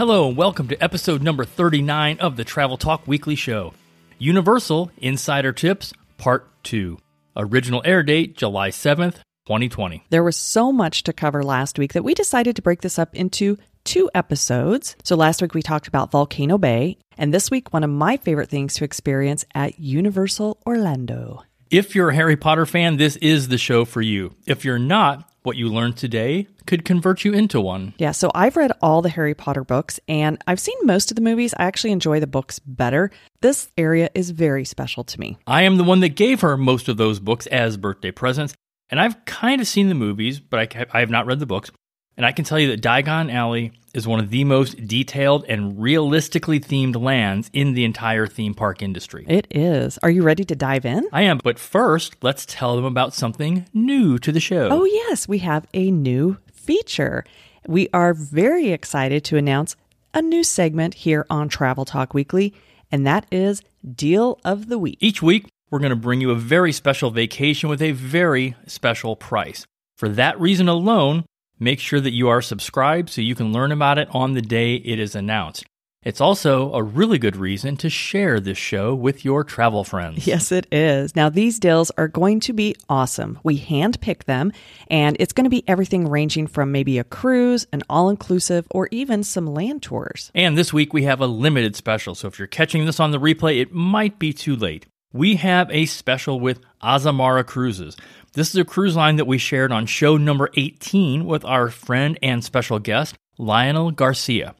Hello, and welcome to episode number 39 of the Travel Talk Weekly Show. Universal Insider Tips, Part 2. Original air date July 7th, 2020. There was so much to cover last week that we decided to break this up into two episodes. So last week we talked about Volcano Bay, and this week one of my favorite things to experience at Universal Orlando. If you're a Harry Potter fan, this is the show for you. If you're not, what you learned today could convert you into one. Yeah, so I've read all the Harry Potter books and I've seen most of the movies. I actually enjoy the books better. This area is very special to me. I am the one that gave her most of those books as birthday presents, and I've kind of seen the movies, but I, I have not read the books. And I can tell you that Diagon Alley is one of the most detailed and realistically themed lands in the entire theme park industry. It is. Are you ready to dive in? I am, but first, let's tell them about something new to the show. Oh, yes, we have a new feature. We are very excited to announce a new segment here on Travel Talk Weekly, and that is Deal of the Week. Each week, we're going to bring you a very special vacation with a very special price. For that reason alone, make sure that you are subscribed so you can learn about it on the day it is announced. It's also a really good reason to share this show with your travel friends. Yes, it is. Now, these deals are going to be awesome. We handpick them, and it's going to be everything ranging from maybe a cruise, an all inclusive, or even some land tours. And this week we have a limited special, so if you're catching this on the replay, it might be too late. We have a special with Azamara Cruises. This is a cruise line that we shared on show number 18 with our friend and special guest, Lionel Garcia.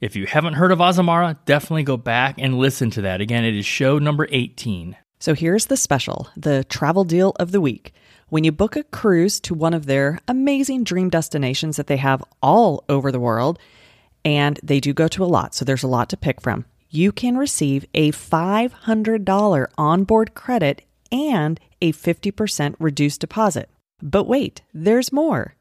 If you haven't heard of Azamara, definitely go back and listen to that. Again, it is show number 18. So here's the special the travel deal of the week. When you book a cruise to one of their amazing dream destinations that they have all over the world, and they do go to a lot, so there's a lot to pick from, you can receive a $500 onboard credit and a 50% reduced deposit. But wait, there's more.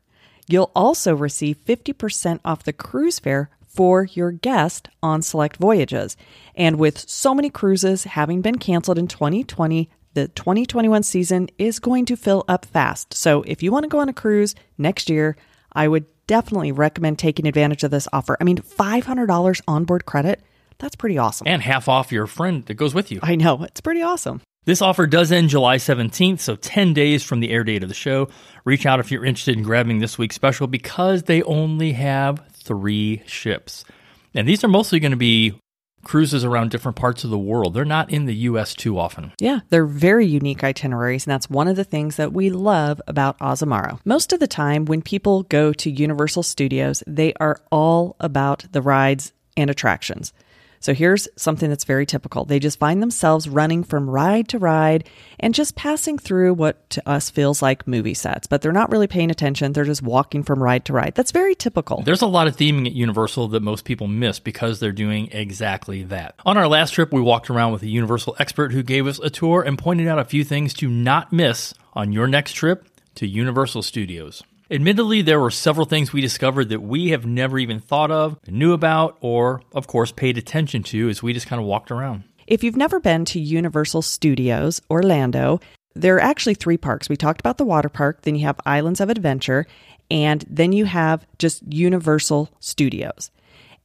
You'll also receive 50% off the cruise fare for your guest on select voyages. And with so many cruises having been canceled in 2020, the 2021 season is going to fill up fast. So if you want to go on a cruise next year, I would definitely recommend taking advantage of this offer. I mean, $500 onboard credit, that's pretty awesome. And half off your friend that goes with you. I know, it's pretty awesome. This offer does end July 17th, so 10 days from the air date of the show. Reach out if you're interested in grabbing this week's special because they only have three ships. And these are mostly going to be cruises around different parts of the world. They're not in the US too often. Yeah, they're very unique itineraries, and that's one of the things that we love about Azamara. Most of the time, when people go to Universal Studios, they are all about the rides and attractions. So here's something that's very typical. They just find themselves running from ride to ride and just passing through what to us feels like movie sets, but they're not really paying attention. They're just walking from ride to ride. That's very typical. There's a lot of theming at Universal that most people miss because they're doing exactly that. On our last trip, we walked around with a Universal expert who gave us a tour and pointed out a few things to not miss on your next trip to Universal Studios. Admittedly, there were several things we discovered that we have never even thought of, knew about, or, of course, paid attention to as we just kind of walked around. If you've never been to Universal Studios Orlando, there are actually three parks. We talked about the water park, then you have Islands of Adventure, and then you have just Universal Studios.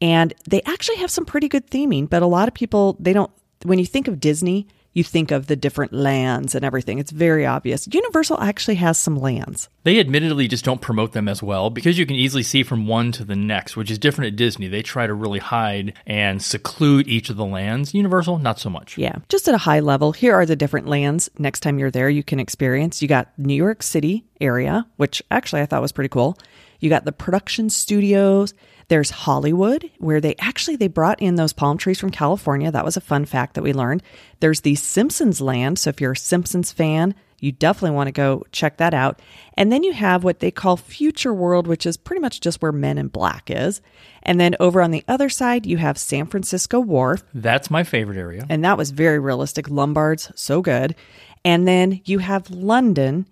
And they actually have some pretty good theming, but a lot of people, they don't, when you think of Disney, you think of the different lands and everything. It's very obvious. Universal actually has some lands. They admittedly just don't promote them as well because you can easily see from one to the next, which is different at Disney. They try to really hide and seclude each of the lands. Universal, not so much. Yeah, just at a high level, here are the different lands next time you're there you can experience. You got New York City area, which actually I thought was pretty cool. You got the production studios. There's Hollywood, where they actually they brought in those palm trees from California. That was a fun fact that we learned. There's the Simpsons land. So if you're a Simpsons fan, You definitely want to go check that out. And then you have what they call Future World, which is pretty much just where Men in Black is. And then over on the other side, you have San Francisco Wharf. That's my favorite area. And that was very realistic. Lombards, so good. And then you have London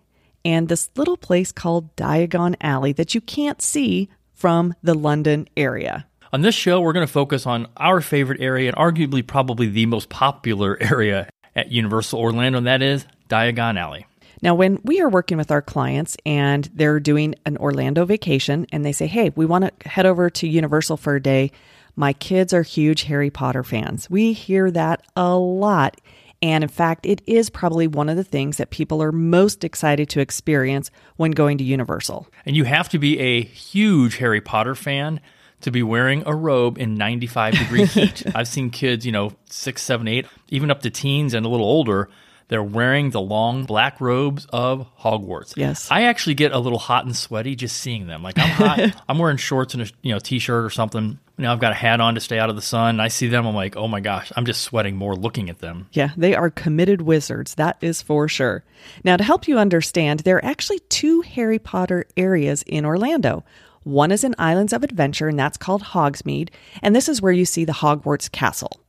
and this little place called Diagon Alley that you can't see from the London area. On this show, we're going to focus on our favorite area and arguably probably the most popular area at Universal Orlando, and that is Diagon Alley. Now, when we are working with our clients and they're doing an Orlando vacation and they say, hey, we want to head over to Universal for a day, my kids are huge Harry Potter fans. We hear that a lot. And in fact, it is probably one of the things that people are most excited to experience when going to Universal. And you have to be a huge Harry Potter fan to be wearing a robe in 95 degree heat. I've seen kids, you know, six, seven, eight, even up to teens and a little older. They're wearing the long black robes of Hogwarts. Yes. I actually get a little hot and sweaty just seeing them. Like I'm hot, I'm wearing shorts and a you know t-shirt or something. You know, I've got a hat on to stay out of the sun. I see them, I'm like, oh my gosh, I'm just sweating more looking at them. Yeah, they are committed wizards, that is for sure. Now, to help you understand, there are actually two Harry Potter areas in Orlando. One is in Islands of Adventure, and that's called Hogsmeade, and this is where you see the Hogwarts Castle.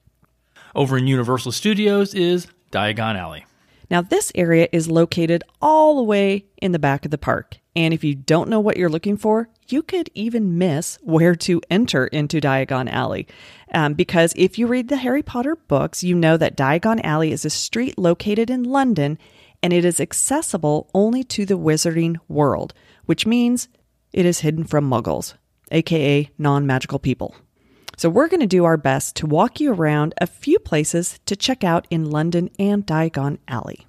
Over in Universal Studios is Diagon Alley. Now, this area is located all the way in the back of the park. And if you don't know what you're looking for, you could even miss where to enter into Diagon Alley. Um, because if you read the Harry Potter books, you know that Diagon Alley is a street located in London and it is accessible only to the wizarding world, which means it is hidden from muggles, aka non magical people. So, we're going to do our best to walk you around a few places to check out in London and Diagon Alley.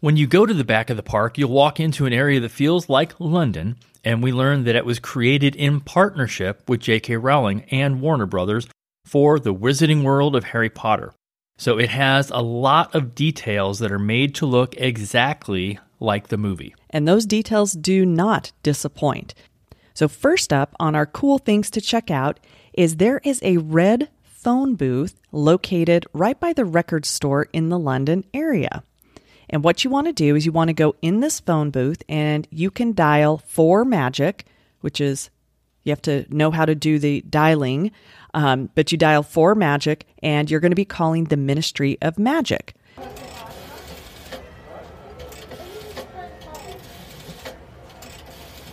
When you go to the back of the park, you'll walk into an area that feels like London, and we learn that it was created in partnership with J.K. Rowling and Warner Brothers for the Wizarding World of Harry Potter. So it has a lot of details that are made to look exactly like the movie. And those details do not disappoint. So, first up on our cool things to check out is there is a red phone booth located right by the record store in the London area. And what you want to do is you want to go in this phone booth and you can dial for magic, which is you have to know how to do the dialing, um, but you dial for magic and you're going to be calling the Ministry of Magic.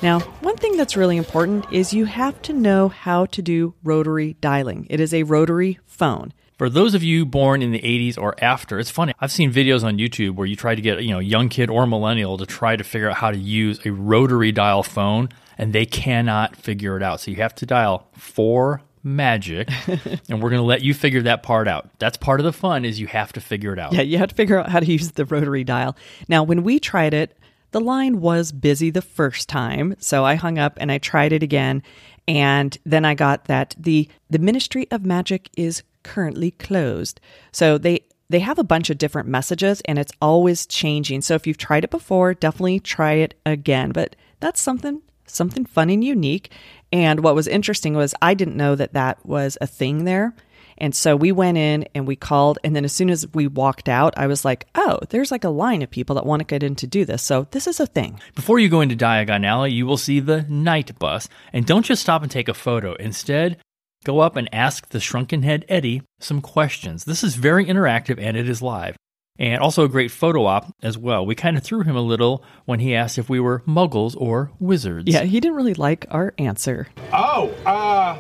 Now, one thing that's really important is you have to know how to do rotary dialing. It is a rotary phone. For those of you born in the 80s or after, it's funny. I've seen videos on YouTube where you try to get, you know, a young kid or millennial to try to figure out how to use a rotary dial phone and they cannot figure it out. So you have to dial for magic and we're going to let you figure that part out. That's part of the fun is you have to figure it out. Yeah, you have to figure out how to use the rotary dial. Now, when we tried it, the line was busy the first time, so I hung up and I tried it again and then I got that the the Ministry of Magic is currently closed. So they they have a bunch of different messages and it's always changing. So if you've tried it before, definitely try it again. But that's something something fun and unique. And what was interesting was I didn't know that that was a thing there. And so we went in and we called. And then as soon as we walked out, I was like, oh, there's like a line of people that want to get in to do this. So this is a thing. Before you go into Diagon Alley, you will see the Knight Bus. And don't just stop and take a photo. Instead, go up and ask the shrunken head Eddie some questions. This is very interactive and it is live. And also a great photo op as well. We kind of threw him a little when he asked if we were muggles or wizards. Yeah, he didn't really like our answer. Oh, uh,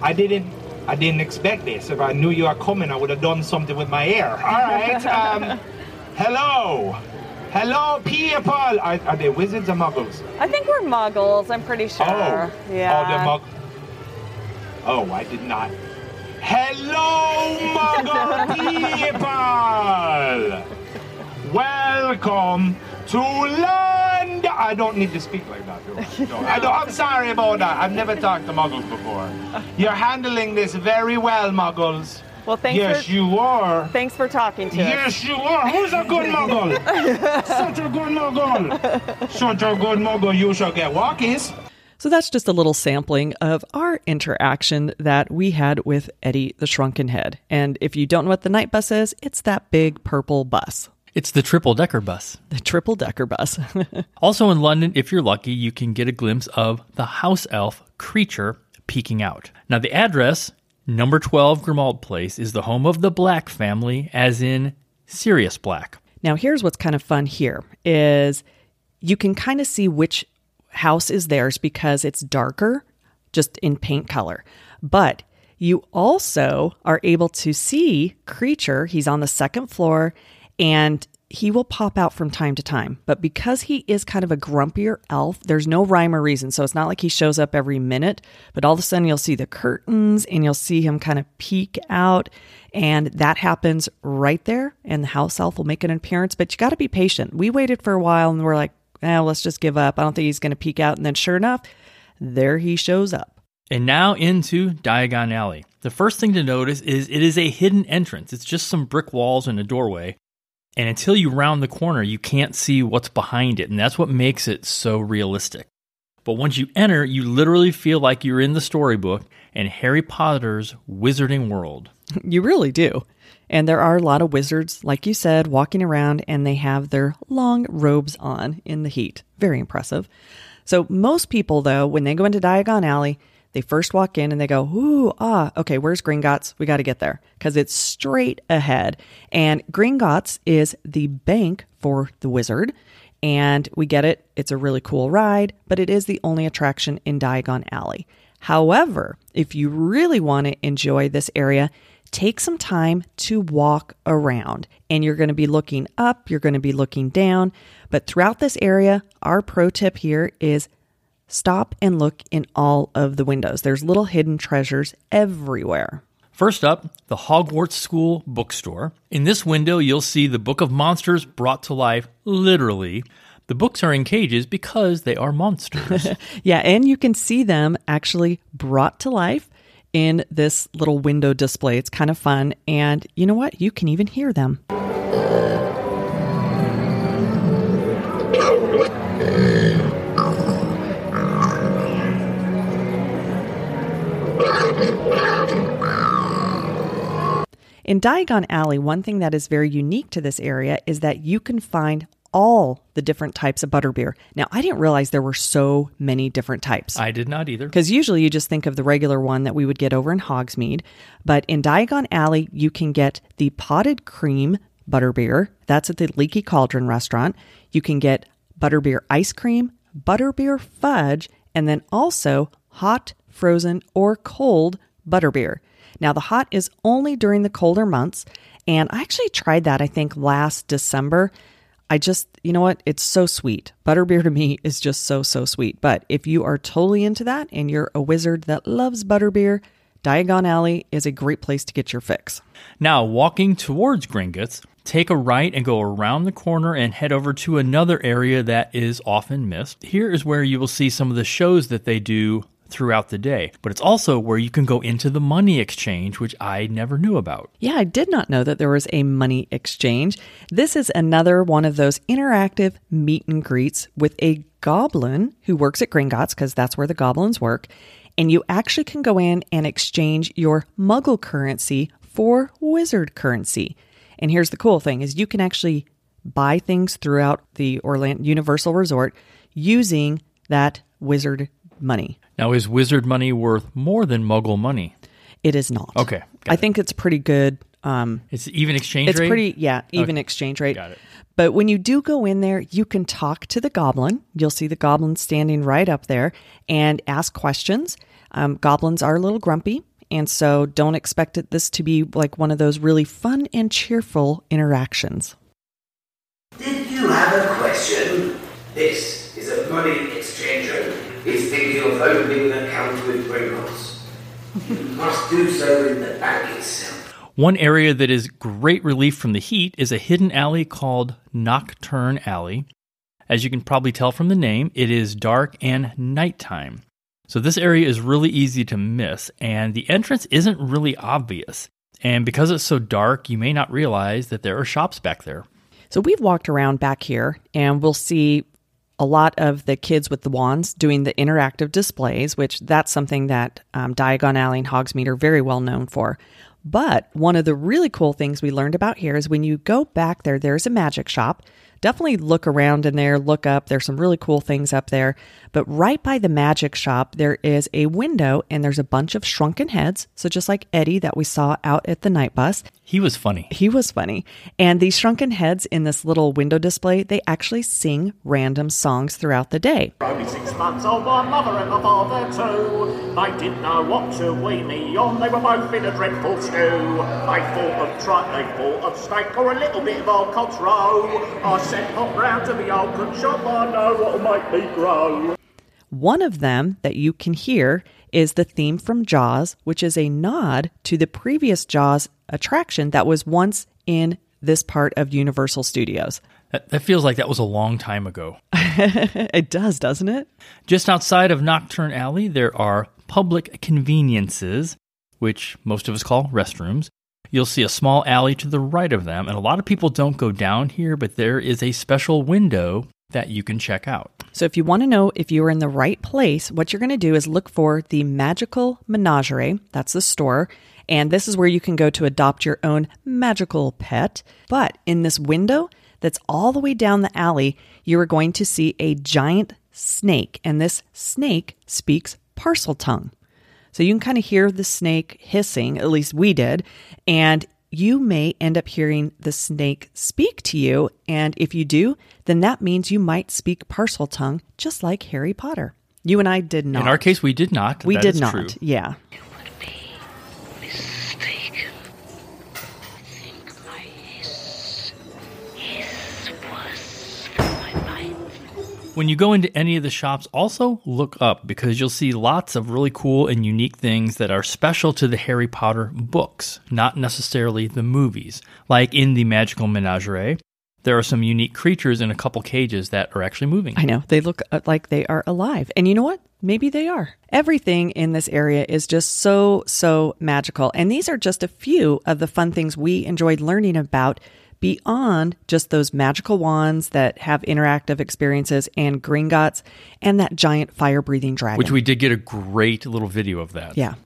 I didn't. I didn't expect this. If I knew you were coming, I would have done something with my hair. All right. Um, hello. Hello, people. Are, are they wizards or muggles? I think we're muggles, I'm pretty sure. Oh. yeah. Oh, they're mug. Oh, I did not. Hello, muggle people. Welcome to land. I don't need to speak like that, do I? No, I don't, I'm sorry about that. I've never talked to muggles before. You're handling this very well, muggles. well, thanks yes, for you are. thanks for talking to us. Yes, you are. Who's a good muggle? Such a good muggle. Such a good muggle. You shall get walkies. So that's just a little sampling of our interaction that we had with Eddie the Shrunken Head. And if you don't know what the Knight Bus is, it's that big purple bus. It's the triple decker bus. The triple decker bus. Also in London, if you're lucky, you can get a glimpse of the house elf Kreacher peeking out. Now, the address, number 12 Grimmauld Place, is the home of the Black family, as in Sirius Black. Now, here's what's kind of fun here is you can kind of see which house is theirs because it's darker, just in paint color. But you also are able to see Kreacher. He's on the second floor and he will pop out from time to time. But because he is kind of a grumpier elf, there's no rhyme or reason. So it's not like he shows up every minute, but all of a sudden you'll see the curtains and you'll see him kind of peek out. And that happens right there. And the house elf will make an appearance, but you got to be patient. We waited for a while and we're like, eh, let's just give up. I don't think he's going to peek out. And then sure enough, there he shows up. And now into Diagon Alley. The first thing to notice is it is a hidden entrance. It's just some brick walls and a doorway. And until you round the corner, you can't see what's behind it. And that's what makes it so realistic. But once you enter, you literally feel like you're in the storybook and Harry Potter's wizarding world. You really do. And there are a lot of wizards, like you said, walking around and they have their long robes on in the heat. Very impressive. So, most people, though, when they go into Diagon Alley, they first walk in and they go, Ooh, ah, okay, where's Gringotts? We got to get there because it's straight ahead. And Gringotts is the bank for the wizard. And we get it. It's a really cool ride, but it is the only attraction in Diagon Alley. However, if you really want to enjoy this area, take some time to walk around. And you're going to be looking up, you're going to be looking down. But throughout this area, our pro tip here is stop and look in all of the windows. There's little hidden treasures everywhere. First up, the Hogwarts School bookstore. In this window, you'll see the Book of Monsters brought to life literally. The books are in cages because they are monsters. Yeah, and you can see them actually brought to life in this little window display. It's kind of fun. And you know what? You can even hear them. In Diagon Alley, one thing that is very unique to this area is that you can find all the different types of butterbeer. Now, I didn't realize there were so many different types. I did not either. Because usually you just think of the regular one that we would get over in Hogsmeade. But in Diagon Alley, you can get the potted cream butterbeer. That's at the Leaky Cauldron restaurant. You can get butterbeer ice cream, butterbeer fudge, and then also hot, frozen, or cold butterbeer. Now, the hot is only during the colder months. And I actually tried that, I think, last December. I just, you know what? It's so sweet. Butterbeer to me is just so, so sweet. But if you are totally into that and you're a wizard that loves butterbeer, Diagon Alley is a great place to get your fix. Now, walking towards Gringotts, take a right and go around the corner and head over to another area that is often missed. Here is where you will see some of the shows that they do throughout the day, but it's also where you can go into the money exchange, which I never knew about. Yeah, I did not know that there was a money exchange. This is another one of those interactive meet and greets with a goblin who works at Gringotts, because that's where the goblins work. And you actually can go in and exchange your muggle currency for wizard currency. And here's the cool thing is you can actually buy things throughout the Orlando Universal Resort using that wizard money. Now, is wizard money worth more than muggle money? It is not. Okay, I it. think it's pretty good. Um, It's even exchange it's rate? pretty, yeah, even Okay. exchange rate. Got it. But when you do go in there, you can talk to the goblin. You'll see the goblin standing right up there and ask questions. Um, goblins are a little grumpy. And so don't expect it, this to be like one of those really fun and cheerful interactions. Did you have a question? This is a money exchanger. Is thinking of opening an account with Gringotts. You must do so in the bank itself. One area that is great relief from the heat is a hidden alley called Knockturn Alley. As you can probably tell from the name, it is dark and nighttime. So this area is really easy to miss, and the entrance isn't really obvious. And because it's so dark, you may not realize that there are shops back there. So we've walked around back here and we'll see a lot of the kids with the wands doing the interactive displays, which that's something that um, Diagon Alley and Hogsmeade are very well known for. But one of the really cool things we learned about here is when you go back there, there's a magic shop. Definitely look around in there, look up. There's some really cool things up there. But right by the magic shop, there is a window and there's a bunch of shrunken heads. So just like Eddie that we saw out at the Knight Bus, He was funny. he was funny. And these shrunken heads in this little window display, they actually sing random songs throughout the day. Only six months old, my mother and my father too. They didn't know what to wean me on, they were both in a dreadful stew. They thought of truck, they thought of steak, or a little bit of old cock's roe. I said, pop round to the old cook shop, I know what'll make me grow. One of them that you can hear is the theme from Jaws, which is a nod to the previous Jaws attraction that was once in this part of Universal Studios. That, that feels like that was a long time ago. It does, doesn't it? Just outside of Knockturn Alley, there are public conveniences, which most of us call restrooms. You'll see a small alley to the right of them, and a lot of people don't go down here, but there is a special window that you can check out. So, if you want to know if you're in the right place, what you're going to do is look for the Magical Menagerie. That's the store. And this is where you can go to adopt your own magical pet. But in this window that's all the way down the alley, you are going to see a giant snake. And this snake speaks Parseltongue. So you can kind of hear the snake hissing, at least we did, and you may end up hearing the snake speak to you. And if you do, then that means you might speak Parseltongue, just like Harry Potter. You and I did not. In our case, we did not. we That did not. true. Yeah. When you go into any of the shops, also look up because you'll see lots of really cool and unique things that are special to the Harry Potter books, not necessarily the movies. Like in the Magical Menagerie, there are some unique creatures in a couple cages that are actually moving. I know. They look uh, like they are alive. And you know what? Maybe they are. Everything in this area is just so, so magical. And these are just a few of the fun things we enjoyed learning about beyond just those magical wands that have interactive experiences and Gringotts and that giant fire breathing dragon. Which we did get a great little video of that. Yeah.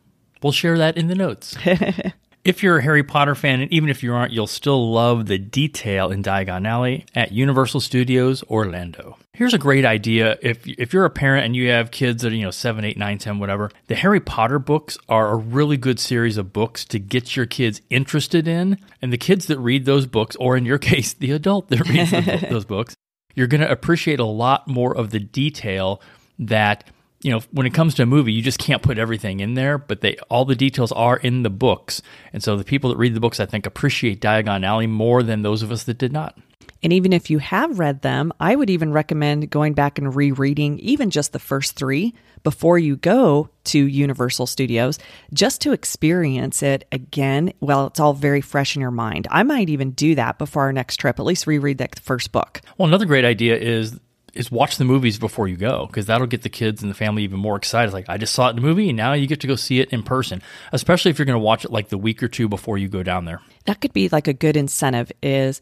We'll share that in the notes. if you're a Harry Potter fan, and even if you aren't, you'll still love the detail in Diagon Alley at Universal Studios Orlando. Here's a great idea. If if you're a parent and you have kids that are, you know, 7, 8, 9, 10, whatever, the Harry Potter books are a really good series of books to get your kids interested in. And the kids that read those books, or in your case, the adult that reads those books, you're going to appreciate a lot more of the detail that you know when it comes to a movie you just can't put everything in there but they all the details are in the books and so the people that read the books i think appreciate diagon alley more than those of us that did not And even if you have read them, I would even recommend going back and rereading even just the first three before you go to Universal Studios just to experience it again while it's all very fresh in your mind. I might even do that before our next trip, at least reread that first book. well another great idea is is watch the movies before you go because that'll get the kids and the family even more excited like i just saw it in the movie and now you get to go see it in person especially if you're going to watch it like the week or two before you go down there That could be like a good incentive is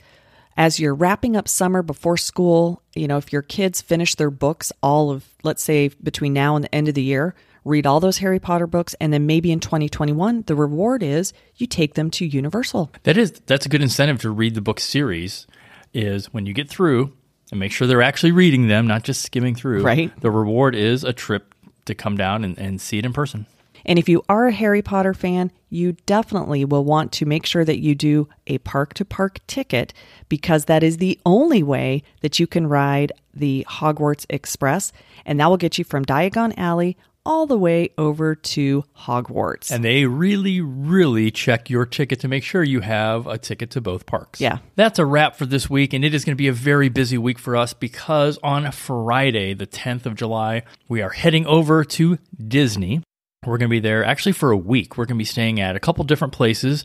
as you're wrapping up summer before school, you know, if your kids finish their books all of let's say between now and the end of the year, read all those Harry Potter books and then maybe in 2021 the reward is you take them to Universal. That is that's a good incentive to read the book series is when you get through and make sure they're actually reading them, not just skimming through. Right. The reward is a trip to come down and, and see it in person. And if you are a Harry Potter fan, you definitely will want to make sure that you do a park to park ticket because that is the only way that you can ride the Hogwarts Express. And that will get you from Diagon Alley all the way over to Hogwarts. And they really, really check your ticket to make sure you have a ticket to both parks. Yeah. That's a wrap for this week, and it is going to be a very busy week for us because on Friday, the 10th of July, we are heading over to Disney. We're going to be there actually for a week. We're going to be staying at a couple different places.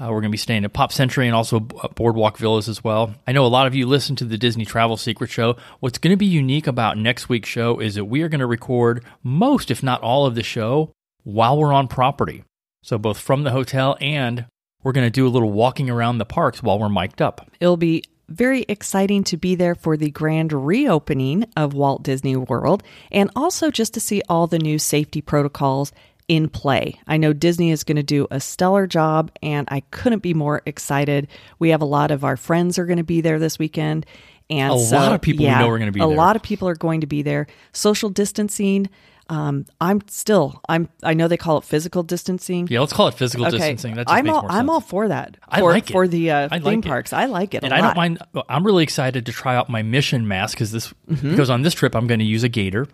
Uh, we're going to be staying at Pop Century and also uh, Boardwalk Villas as well. I know a lot of you listen to the Disney Travel Secret Show. What's going to be unique about next week's show is that we are going to record most, if not all, of the show while we're on property. So both from the hotel and we're going to do a little walking around the parks while we're mic'd up. It'll be very exciting to be there for the grand reopening of Walt Disney World and also just to see all the new safety protocols in play. I know Disney is going to do a stellar job, and I couldn't be more excited. We have a lot of our friends are going to be there this weekend. And A so- lot of people we know are gonna be a there. lot of people are going to be there. Social distancing. Um, I'm still. I'm. I know they call it physical distancing. Yeah, let's call it physical Okay, distancing. That I'm makes all. more I'm all for that. I for, like it. for the uh, theme like it. parks. I like it, and I lot. don't mind. I'm really excited to try out my mission mask because this Mm-hmm. because on this trip I'm going to use a gaiter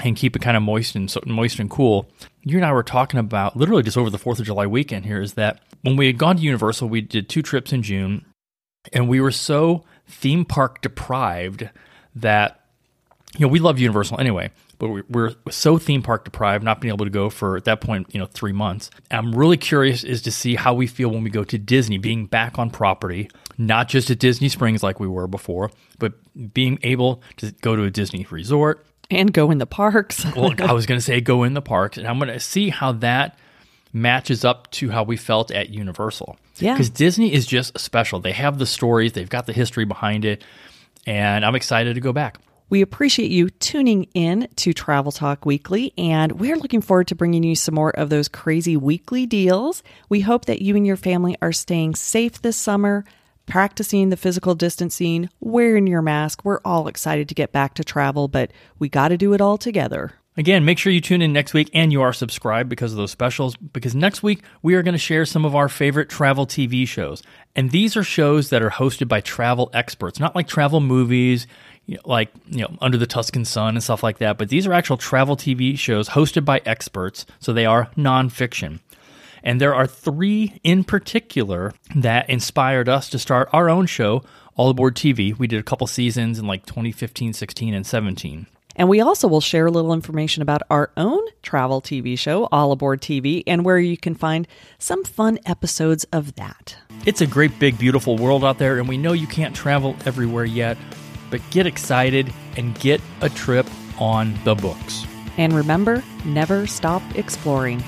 and keep it kind of moist and so, moist and cool. You and I were talking about literally just over the Fourth of July weekend. Here is that when we had gone to Universal, we did two trips in June, and we were so theme park deprived that you know we love Universal anyway. But we- we're so theme park deprived, not being able to go for at that point, you know, three months. I'm really curious is to see how we feel when we go to Disney, being back on property, not just at Disney Springs like we were before, but being able to go to a Disney resort, and go in the parks. well, I was going to say go in the parks, and I'm going to see how that matches up to how we felt at Universal. Yeah. Because Disney is just special. They have the stories, they've got the history behind it, and I'm excited to go back. We appreciate you tuning in to Travel Talk Weekly, and we're looking forward to bringing you some more of those crazy weekly deals. We hope that you and your family are staying safe this summer, practicing the physical distancing, wearing your mask. We're all excited to get back to travel, but we got to do it all together. Again, make sure you tune in next week and you are subscribed because of those specials. Because next week, we are going to share some of our favorite travel TV shows. And these are shows that are hosted by travel experts, not like travel movies, you know, like, you know, Under the Tuscan Sun and stuff like that. But these are actual travel TV shows hosted by experts. So they are nonfiction. And there are three in particular that inspired us to start our own show, All Aboard TV. We did a couple seasons in like 2015, 16, and 17. And we also will share a little information about our own travel TV show, All Aboard TV, and where you can find some fun episodes of that. It's a great, big, beautiful world out there, and we know you can't travel everywhere yet, but get excited and get a trip on the books. And remember, never stop exploring.